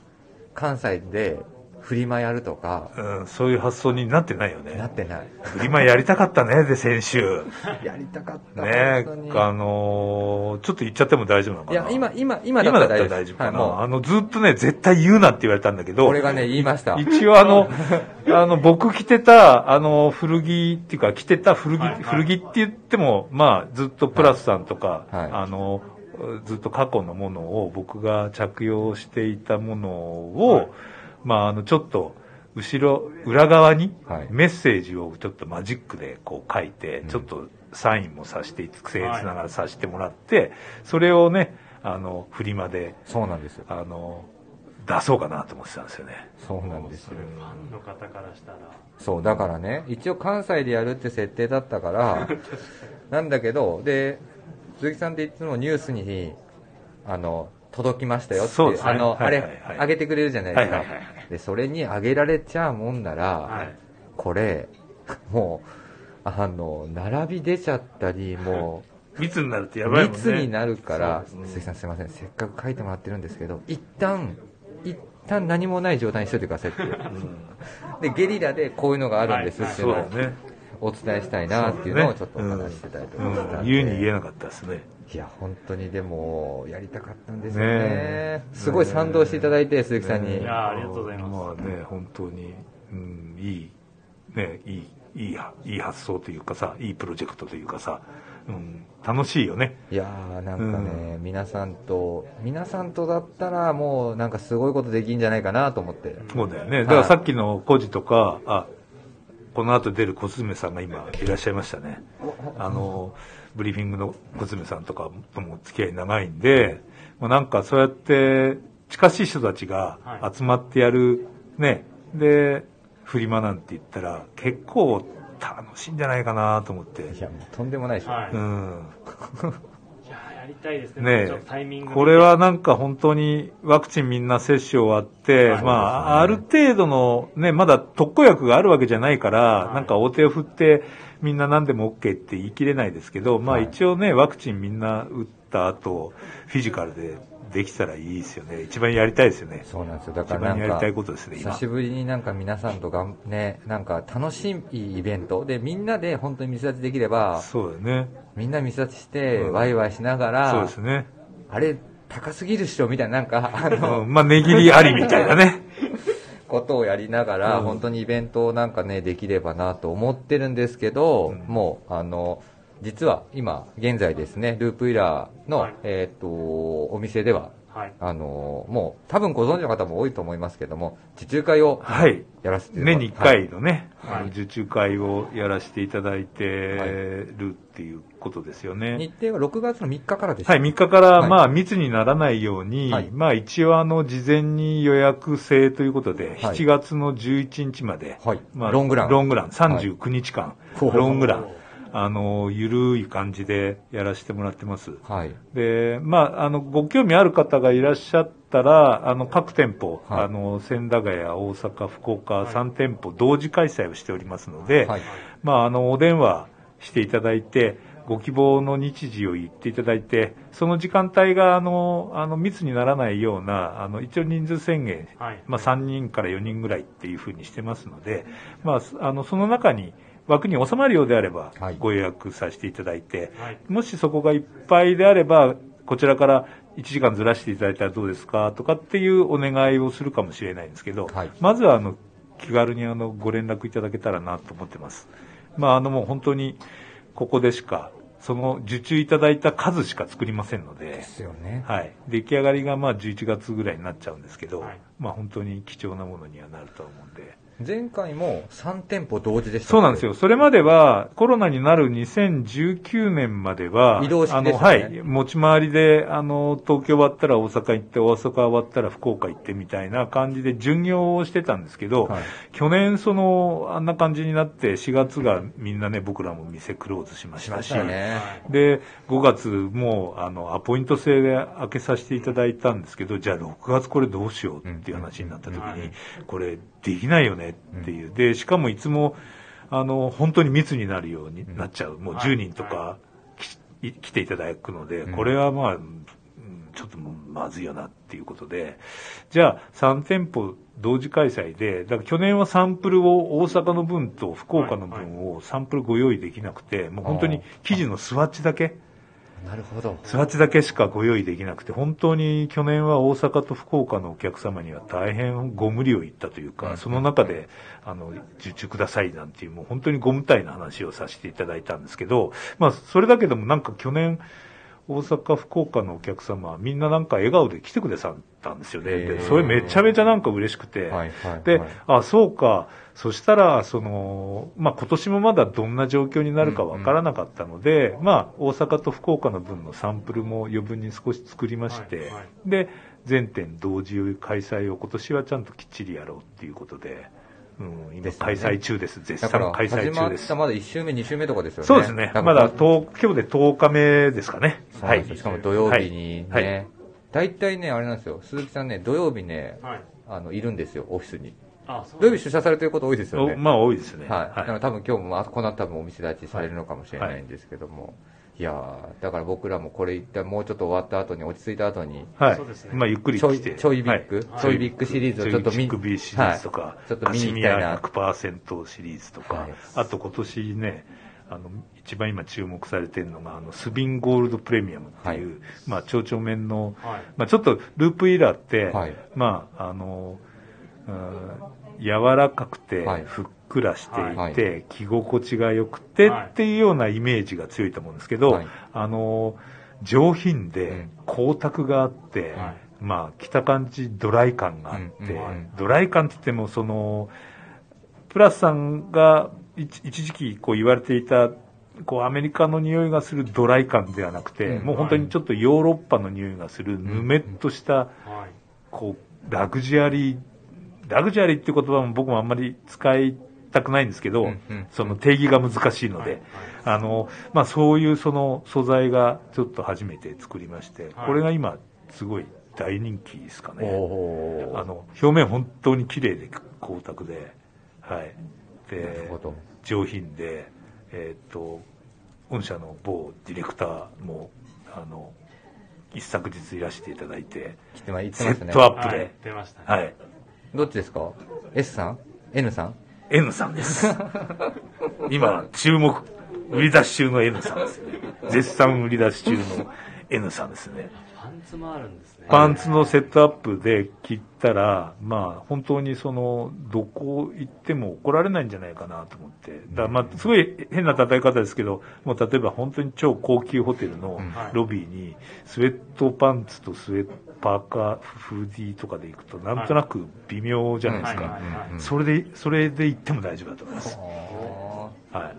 関西でフリマやるとか、うん、そういう発想になってないよね。なってない。フリマやりたかったね、で、先週。(laughs) やりたかった。ねあのー、ちょっと言っちゃっても大丈夫なのかな。いや、今、今、今だったら大丈夫かな。はい、あの、ずっとね、絶対言うなって言われたんだけど。俺がね、言いました。一応あの、(laughs) あの、僕着てた、あの、古着っていうか、着てた古着、はいはい、古着って言っても、まあ、ずっとプラスさんとか、はい、あの、ずっと過去のものを僕が着用していたものを、まあ、あの、ちょっと、後ろ、裏側にメッセージをちょっとマジックでこう書いて、ちょっとサインもさして、せんしながらさせてもらって、それをね、あの、フリマで、そうなんですよ。あの、出そうかなと思ってたんですよね。そうなんですよ。ファンの方からしたら。そう、だからね、一応関西でやるって設定だったから、(laughs) なんだけど、で、鈴木さんっていつもニュースに、あの、届きましたよって、あの、あれ、あげてくれるじゃないですか。で、それにあげられちゃうもんなら、これ、もう、あの、並び出ちゃったり、もう、(laughs) 密になるってやばいもんね。密になるから、鈴木さんすいません、せっかく書いてもらってるんですけど、一旦、一旦何もない状態にしといてくださいって。で、ゲリラでこういうのがあるんですっていうのを、お伝えしたいなっていうのをちょっとお話してたいと思います、言うに言えなかったですね。いや、本当にでも、やりたかったんですよね。ねすごい賛同していただいて、鈴木さんに。いや、ありがとうございます。まあね、本当に、うん、いい、ね、いい、いい、いい発想というかさ、いいプロジェクトというかさ、うん、楽しいよね。いやー、なんかね、うん、皆さんと、皆さんとだったら、もう、なんかすごいことできるんじゃないかなと思って。そうだよね。だからさっきの工事とか、あ、この後出る小爪さんが今いらっしゃいましたね。あの、ブリーフィングの小爪さんとかとも付き合い長いんで、もうなんかそうやって近しい人たちが集まってやる、ね、で、フリマなんて言ったら結構楽しいんじゃないかなと思って。いや、もうとんでもないでしょ。はい、うん。(laughs) やりたいですね。ねタイミングこれはなんか本当にワクチンみんな接種終わって、まあ、ある程度のね、まだ特効薬があるわけじゃないから、なんか大手を振ってみんな何でも OK って言い切れないですけど、まあ一応ね、ワクチンみんな打った後、フィジカルでできたらいいですよね。一番やりたいですよね。そうなんですよ。だからなんか、やりたいことですね、久しぶりになんか皆さんとがね、なんか楽しいイベントで、みんなで本当に見せ立ちできれば、そうだね。みんな見せ立ちして、ワイワイしながら、そうですね。あれ、高すぎるっしょみたいな、なんか、あの、まあ、値切りありみたいなね。(laughs) ことをやりながら、本当にイベントをなんかね、できればなと思ってるんですけど、もう、あの、実は今、現在ですね、ループイラーの、えっと、お店では、はい、あのもう多分ご存知の方も多いと思いますけども受注会をやらせて、はい、年に1回のね、はい、受注会をやらせていただいてるっていうことですよね、日程は6月の3日からですはい3日から、まあ密にならないように、まあ一応あの事前に予約制ということで、7月の11日まで、まあ、ロングラン。ロングラン39日間、ロングランあの、ゆるい感じでやらせてもらってます。はい。で、まあ、あの、ご興味ある方がいらっしゃったら、あの、各店舗、はい、あの、千駄ヶ谷、大阪、福岡、3店舗同時開催をしておりますので、はい、まあ、あの、お電話していただいて、ご希望の日時を言っていただいて、その時間帯が、あの、あの、密にならないような、あの、一応人数宣言、はい、まあ、3人から4人ぐらいっていうふうにしてますので、まあ、あの、その中に、枠に収まるようであれば、ご予約させていただいて、はい、もしそこがいっぱいであれば、こちらから1時間ずらしていただいたらどうですかとかっていうお願いをするかもしれないんですけど、はい、まずはあの気軽にあのご連絡いただけたらなと思ってます。まあ、あのもう本当にここでしか、その受注いただいた数しか作りませんので、ですよね。はい。出来上がりがまあ11月ぐらいになっちゃうんですけど、はい、まあ本当に貴重なものにはなると思うんで、前回も3店舗同時でしたそうなんですよ。それまでは、コロナになる2019年までは、移動式ですね。はい。持ち回りで、あの、東京終わったら大阪行って、大阪終わったら福岡行ってみたいな感じで巡業をしてたんですけど、はい、去年その、あんな感じになって4月がみんなね、僕らも店クローズしましたし、しね、で、5月も、あの、アポイント制で開けさせていただいたんですけど、じゃあ6月これどうしようっていう話になった時に、これできないよねっていう。で、しかもいつも、あの、本当に密になるようになっちゃう。もう10人とか来ていただくので、これはまあ、ちょっとまずいよなっていうことで、じゃあ3店舗同時開催で、だから去年はサンプルを大阪の分と福岡の分をサンプルご用意できなくて、もう本当に生地のスワッチだけ、なるほど。スワッチだけしかご用意できなくて、本当に去年は大阪と福岡のお客様には大変ご無理を言ったというか、その中で、あの、受注くださいなんていう、もう本当にご無体な話をさせていただいたんですけど、まあ、それだけでもなんか去年、大阪、福岡のお客様はみんななんか笑顔で来てくださったんですよね。で、それめちゃめちゃなんか嬉しくて。はいはいはい、で、あ、そうか。そしたら、その、まあ、今年もまだどんな状況になるかわからなかったので、うんうん、まあ、大阪と福岡の分のサンプルも余分に少し作りまして、はいはい、で、全店同時開催を今年はちゃんときっちりやろうっていうことで、うん、今開催中です。絶賛開催中です。まだ1週目、2週目とかですよね。そうですね。まだ今日で10日目ですかね。はい。しかも土曜日にね、大体ね、あれなんですよ。鈴木さんね、土曜日ね、あの、いるんですよ、オフィスに。土曜日出社されてること多いですよね。まあ多いですね。はい。だから多分今日も、この後多分お店立ちされるのかもしれないんですけども。い。やだから僕らもこれ一旦もうちょっと終わった後に落ち着い。た後に、はい、まあゆっくりちょいビッグ、はい、ちょいビッグシリーズをちょっと見、ちょいビッグシリーズとか、はい、ちょっと見に行きたいな。100%シリーズとか、はい、あと今年ね、あの、一番今注目されてるのが、あの、スビンゴールドプレミアムっていう、まあ、蝶々面の、まあ、ちょっとループイーラーって、まあ、あの、柔らかくて、ふっくらしていて、はい、着心地が良くてっていうようなイメージが強いと思うんですけど、はい、あの、上品で光沢があって、はい、まあ、着た感じドライ感があって、ドライ感って言っても、その、プラスさんが一時期こう言われていたこうアメリカの匂いがするドライ感ではなくて、うん、もう本当にちょっとヨーロッパの匂いがするぬめっとした、こうラグジュアリーラグジュアリーっていう言葉も僕もあんまり使いたくないんですけど、その定義が難しいので、あの、まあそういうその素材がちょっと初めて作りまして、これが今すごい大人気ですかね。あの、表面本当に綺麗で光沢で、はい。で、上品で、えっ、と、御社の某ディレクターも、あの、一昨日いらしていただいて、セットアップで、はい。どっちですか ?S さん ?N さん？N さんです。今、注目、売り出し中の N さんですね。絶賛売り出し中の N さんですね。パンツもあるんですね。パンツのセットアップで切ったら、まあ、本当にその、どこ行っても怒られないんじゃないかなと思って。だまあ、すごい変な叩き方ですけど、もう例えば本当に超高級ホテルのロビーに、スウェットパンツとスウェットパーカー、フーディーとかで行くと、なんとなく微妙じゃないですか。それで、それで行っても大丈夫だと思います。は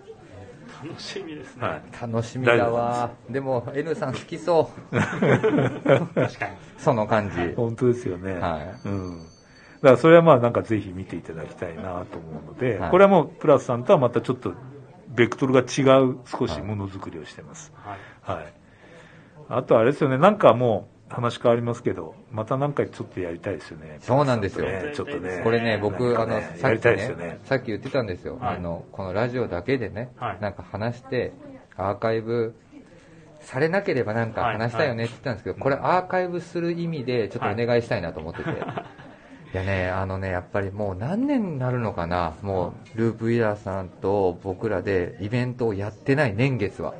い。楽しみですね。はい、楽しみだわ。でも、N さん好きそう。確かに。(laughs) その感じ。本当ですよね。はい。うん。だからそれはまあなんかぜひ見ていただきたいなと思うので、はい、これはもうプラスさんとはまたちょっとベクトルが違う少しものづくりをしてます。はい。はい。あとあれですよね、なんかもう、話変わりますけど、また何回ちょっとやりたいですよね。そうなんですよ。ね、ちょっとね。これね、僕、あの、さっきね、ねさっき言ってたんですよ。はい、あの、このラジオだけでね、はい、なんか話して、アーカイブされなければなんか話したいよねって言ったんですけど、これアーカイブする意味でちょっとお願いしたいなと思ってて。いやね、あのね、やっぱりもう何年になるのかな、もう、ループイラーさんと僕らでイベントをやってない年月は。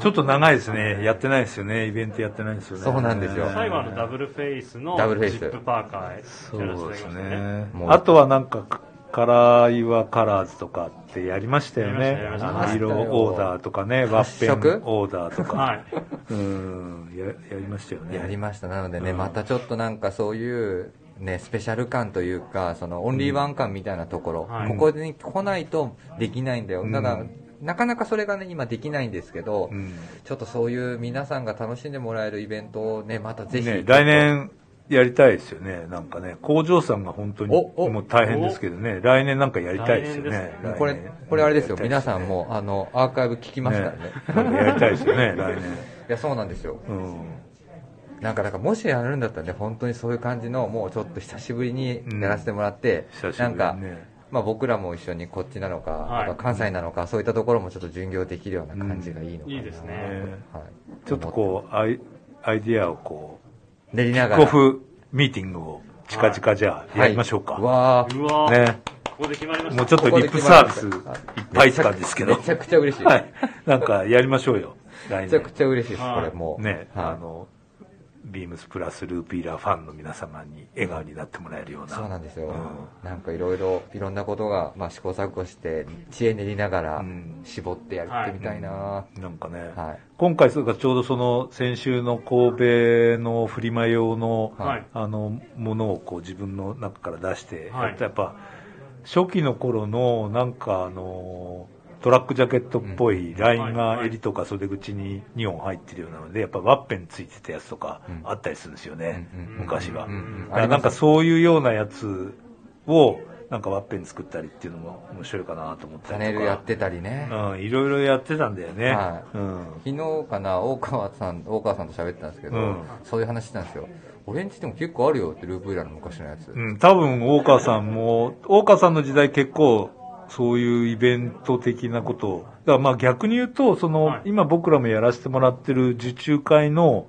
ちょっと長いですね。やってないですよね。イベントやってないですよね。そうなんですよ。最後のダブルフェイスのジップパーカーそうですね。あとはなんか、カラーイワカラーズとかってやりましたよね。色オーダーとかね、ワッペンオーダーとか。はい。うんや、やりましたよね。やりました。なのでね、またちょっとなんかそういう、ね、スペシャル感というか、そのオンリーワン感みたいなところ、うん、ここに来ないとできないんだよ。ただ、なかなかそれがね、今できないんですけど、うん、ちょっとそういう皆さんが楽しんでもらえるイベントをね、またぜひ。ね、来年やりたいですよね。なんかね、工場さんが本当に、もう大変ですけどね、来年なんかやりたいですよね。これ、これあれですよ、皆さんも、あの、アーカイブ聞きますからね。やりたいですよね、(laughs) 来年。いや、そうなんですよ。うんなんか、だからもしやるんだったらね、本当にそういう感じの、もうちょっと久しぶりにやらせてもらって、うん、なんか、まあ、僕らも一緒にこっちなのか、はい、関西なのか、そういったところもちょっと巡業できるような感じがいいのかな、うん、いいですね、はい、ちょっとこうアイアイディアをこう練りながら。キックオフミーティングを近々じゃあやりましょうか、はい、わうわね。ここで決まりました。もうちょっとリップサービスいっぱいしたんですけど。めちゃくちゃ嬉しい、はい、なんかやりましょうよ。めちゃくちゃ嬉しいです、これもう。ね、はい、あのビームスプラスルーピーラーファンの皆様に笑顔になってもらえるような。そうなんですよ、うん、なんかいろいろいろんなことが、まあ、試行錯誤して知恵練りながら絞ってやってみたいな、うん、なんかね、はい、今回そうかちょうどその先週の神戸のフリマ用の,、はい、あのものをこう自分の中から出して、はい、やっぱ初期の頃のなんかあのトラックジャケットっぽいラインが襟とか袖口に2本入ってるようなのでやっぱワッペンついてたやつとかあったりするんですよね、昔は、なんかそういうようなやつをなんかワッペン作ったりっていうのも面白いかなと思ったりパネルやってたりね。うんいろいろやってたんだよね、はい。うん、昨日かな大川さん大川さんと喋ってたんですけど、うん、そういう話したんですよ。俺んちでも結構あるよってループイラーの昔のやつ。うん多分大川さんも大川さんの時代結構そういうイベント的なことを。だからまあ逆に言うと、その、はい、今僕らもやらせてもらってる受注会の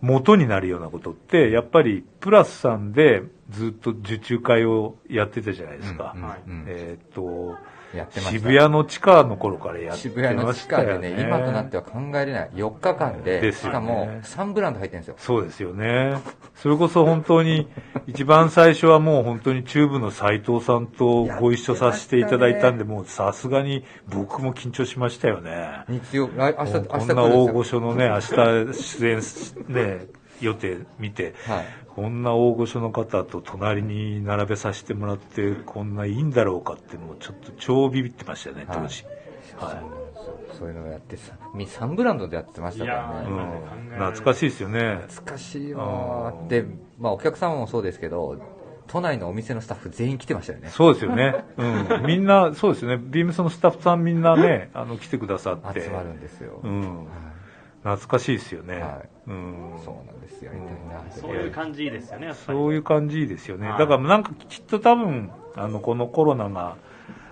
元になるようなことって、やっぱりプラスさんでずっと受注会をやってたじゃないですか。うんうん、えっ、と、やってました渋谷の地下の頃からやってましたよね。渋谷の地下でね、今となっては考えれない。4日間で、でしかも3ブランド入ってるんですよ。そうですよね。それこそ本当に、一番最初はもう本当にチューブの斎藤さんとご一緒させていただいたんで、もうさすがに僕も緊張しましたよね。日曜、明日、明日こんな大御所のね、明日出演ね、予定見て、はい、こんな大御所の方と隣に並べさせてもらってこんないいんだろうかっていうのをちょっと超ビビってましたよね当時、はい、はい、そういうのをやってさ3ブランドでやってましたからね、うん、懐かしいですよね懐かしいわで、まあ、お客様もそうですけど都内のお店のスタッフ全員来てましたよね。そうですよね。うん。みんな、そうですよね。ビームスのスタッフさんみんなね、あの、来てくださって。(laughs) 集まるんですよ。うん。懐かしいですよね。はい。うん。そうなんですよ。そういう感じですよね、そういう感じですよね。だからなんかきっと多分、あの、このコロナが、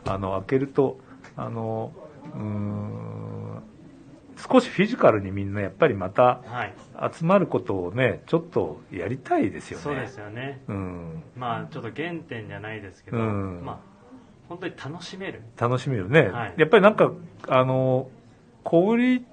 あの、明けると、あの、うん、少しフィジカルにみんなやっぱりまた集まることをね、ちょっとやりたいですよね。そうですよね。うん。まあちょっと原点じゃないですけど、うん、まあ本当に楽しめる。楽しめるね。はい、やっぱりなんか、あの、小売り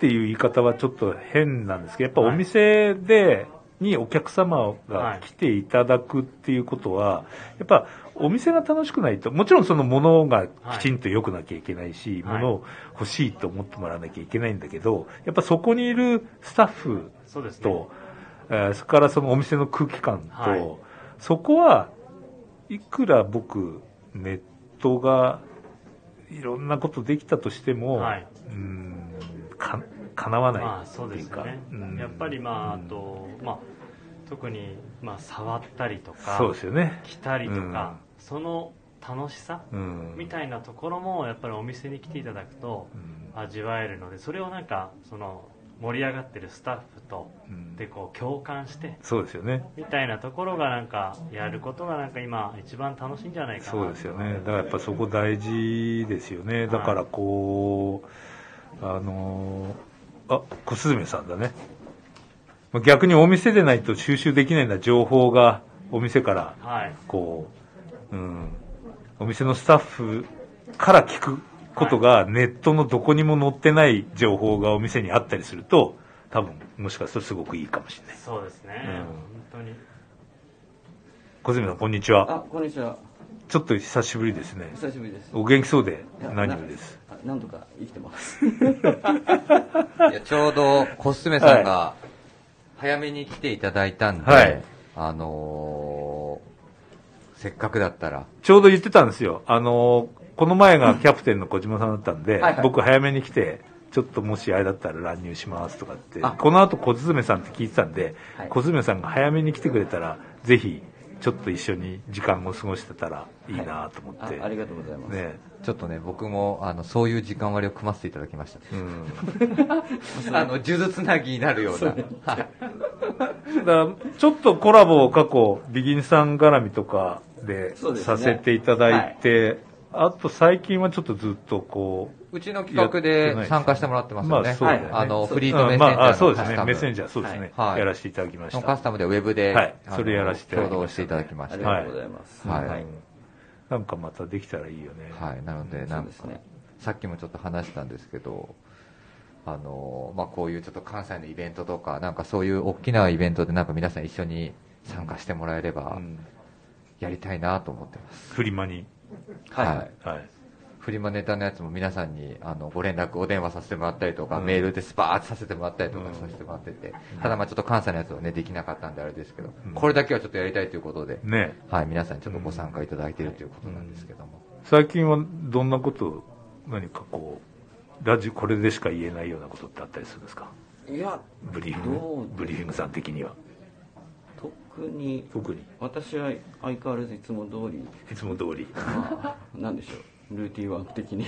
っていう言い方はちょっと変なんですけど、やっぱお店で、にお客様が来ていただくっていうことは、やっぱお店が楽しくないと、もちろんそのものがきちんと良くなきゃいけないし、はい、ものを欲しいと思ってもらわなきゃいけないんだけど、やっぱそこにいるスタッフと、そ、ね、えー、それからそのお店の空気感と、はい、そこはいくら僕、ネットがいろんなことできたとしても、はい、うんか叶わないまあそうですね、うん、やっぱりまああと、まあ特にまあ触ったりとかそうですよね。着たりとか、うん、その楽しさ、うん、みたいなところもやっぱりお店に来ていただくと味わえるのでそれをなんかその盛り上がってるスタッフとでこう共感してそうですよね。みたいなところがなんかやることがなんか今一番楽しいんじゃないかなそうですよね。だからやっぱそこ大事ですよね。だからこう、はいあのー、あ、小雀さんだね。逆にお店でないと収集できないんだ、情報がお店から、こう、はい、うん、お店のスタッフから聞くことがネットのどこにも載ってない情報がお店にあったりすると、多分、もしかするとすごくいいかもしれない。そうですね。うん、本当に。小泉さん、こんにちは。あ、こんにちは。ちょっと久しぶりですね。久しぶりです。お元気そうで何よりです。なんとか生きてます。(laughs) いやちょうど、コスメさんが、早めに来ていただいたんで、はい、あのー、せっかくだったら。ちょうど言ってたんですよ。あのー、この前がキャプテンの小島さんだったんで、はいはい、僕早めに来て、ちょっともしあれだったら乱入しますとかって、この後小爪さんって聞いてたんで、はい、小爪さんが早めに来てくれたら、ぜひ、ちょっと一緒に時間を過ごしてたらいいなと思って、はい、あ。ありがとうございます。ね、ちょっとね、僕もあのそういう時間割を組ませていただきました。うん、(laughs) あの、呪術つなぎになるような。はい。だからちょっとコラボを過去、ビギンさん絡みとかでさせていただいて、あと最近はちょっとずっとこう。うちの企画で参加してもらってますよね。まあ、ね。あの、フリートメッセンジャー、まあ、そうですね。メッセンジャー、そうですね。はい。やらせていただきました。カスタムでウェブで、はい。それやらせて共同していただきました。ありがとうございます。はい。なんかまたできたらいいよね。はい。なので、なんか、さっきもちょっと話したんですけど、あの、まあ、こういうちょっと関西のイベントとか、なんかそういう大きなイベントでなんか皆さん一緒に参加してもらえれば、やりたいなと思ってます。フリマに。はい。はい。フリマネタのやつも皆さんにあのご連絡、お電話させてもらったりとか、うん、メールでスパーッとさせてもらったりとかさせてもらってて、うん、ただまあちょっと関西のやつはね、できなかったんであれですけど、うん、これだけはちょっとやりたいということで、ね、はい、皆さんにちょっとご参加いただいているということなんですけども。最近はどんなこと、何かこう、ラジこれでしか言えないようなことってあったりするんですか？いや、ブリーフィング、ブリーフィングさん的には。特に、特に。私は相変わらずいつも通り。いつも通り。まあ、なんでしょう。ルーティンワーク的に。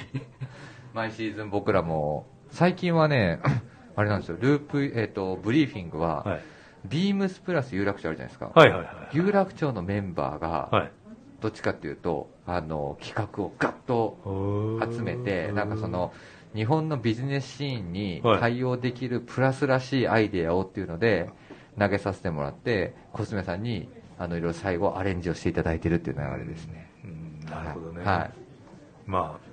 毎シーズン僕らも最近はね (laughs) あれなんですよ。ループ、えーと、ブリーフィングは、はい、ビームスプラス有楽町あるじゃないですか、はいはいはい、有楽町のメンバーが、はい、どっちかっていうとあの企画をガッと集めてなんかその日本のビジネスシーンに対応できるプラスらしいアイデアをっていうので投げさせてもらってコスメさんにあのいろいろ最後アレンジをしていただいてるっていう流れですね。なるほどね、はいまあ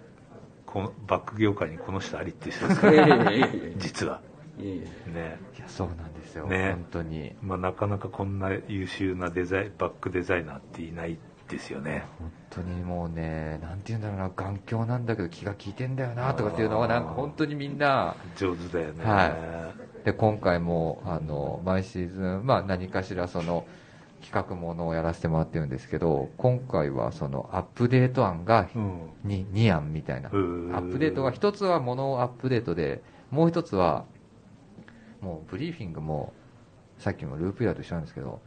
このバック業界にこの人ありっていう人ですか (laughs) 実は。ね。いやそうなんですよ、ね、本当に、まあ、なかなかこんな優秀なデザイバックデザイナーっていないですよね。本当にもうねなんて言うんだろうな。眼鏡なんだけど気が利いてんだよなとかっていうのはなんか本当にみんな。上手だよね、はい、で今回もあの毎シーズン、まあ、何かしらその企画ものをやらせてもらってるんですけど今回はそのアップデート案が 2,、2案みたいな。アップデートが1つはものをアップデートでもう1つはもうブリーフィングもさっきのループイヤーと一緒なんですけど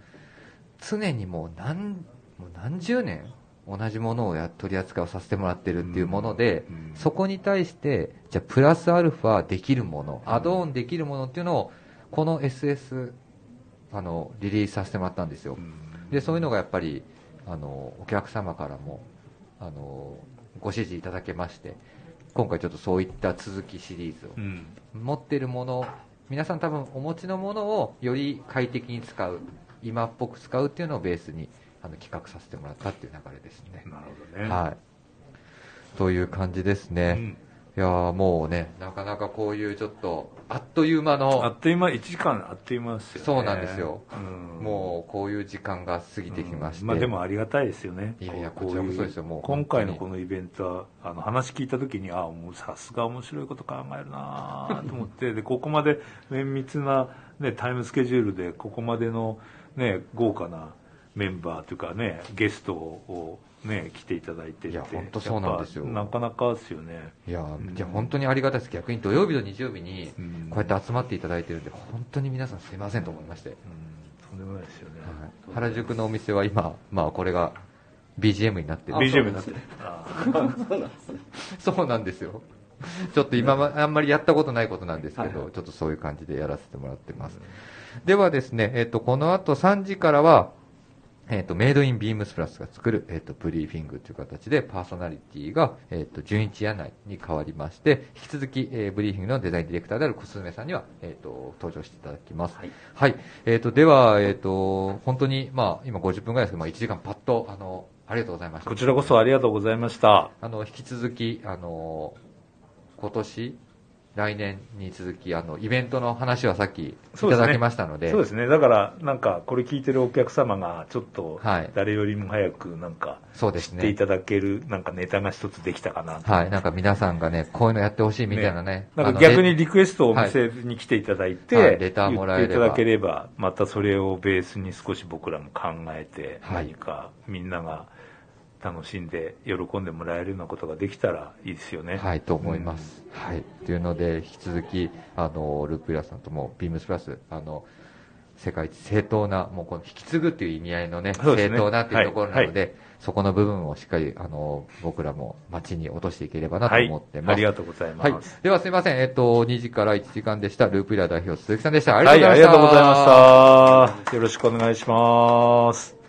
常にもう何もう何十年同じものをや取り扱いをさせてもらってるっていうもので、そこに対してじゃあプラスアルファできるもの、アドオンできるものっていうのをこの SS あのリリースさせてもらったんですよ、でそういうのがやっぱりあのお客様からもあのご支持いただけまして今回ちょっとそういった続きシリーズを、うん、持ってるもの皆さん多分お持ちのものをより快適に使う今っぽく使うっていうのをベースにあの企画させてもらったっていう流れですね。なるほどね。はい。という感じですね。うんいやもうね、なかなかこういうちょっと、あっという間の。あっという間、1時間あっという間ですよね。そうなんですよ。うん、もう、こういう時間が過ぎてきまして。うん、まあでもありがたいですよね。いやいや、こちらもそうですよ、もう。今回のこのイベントは、あの、話聞いたときに、ああ、もうさすが面白いこと考えるなと思って、(laughs) で、ここまで綿密な、ね、タイムスケジュールで、ここまでの、ね、豪華なメンバーというかね、ゲストを、ね、来ていただいていや本当そうなんですよ。なかなかですよね。いや、うん、いや本当にありがたいです。逆に土曜日と日曜日にこうやって集まっていただいてるんで本当に皆さんすいませんと思いまして、うん、とんでもないですよね、はい、原宿のお店は今、まあ、これが BGM になってる。BGM になってる。そうなんですよ。ちょっと今あんまりやったことないことなんですけど、はい、ちょっとそういう感じでやらせてもらってます、うん、ではですね、えっと、この後3時からはえっ、ー、と、メイドインビームスプラスが作る、えっ、ー、と、ブリーフィングという形で、パーソナリティが、えっ、ー、と、純一柳に変わりまして、引き続き、えー、ブリーフィングのデザインディレクターである小鈴さんには、えっ、と、登場していただきます。はい。はい、えっ、と、では、えっ、と、本当に、まあ、今50分ぐらいですけど、まあ、1時間パッと、あの、ありがとうございました。こちらこそありがとうございました。あの、引き続き、あの、今年、来年に続き、あの、イベントの話はさっきいただきましたので。そうですね。だから、なんか、これ聞いてるお客様が、ちょっと、誰よりも早く、なんか、そうですね。知っていただける、なんかネタが一つできたかなはい。なんか皆さんがね、こういうのやってほしいみたいなね。ねなんか逆にリクエストをお店に来ていただいて、はい、レターもらえれば。いただければ、またそれをベースに少し僕らも考えて、何かみんなが、楽しんで喜んでもらえるようなことができたらいいですよね。はい、と思います。うん、はい。というので、引き続き、あの、ループイラさんとも、ビームスプラス、あの、世界一正当な、もうこの引き継ぐっていう意味合いのね、ね正当なっていうところなので、はいはい、そこの部分をしっかり、あの、僕らも街に落としていければなと思ってます。はい、ありがとうございます。はい。ではすいません、えっと、2時から1時間でした、ループイラー代表鈴木さんでした。ありがとうございました。はい、ありがとうございました。よろしくお願いします。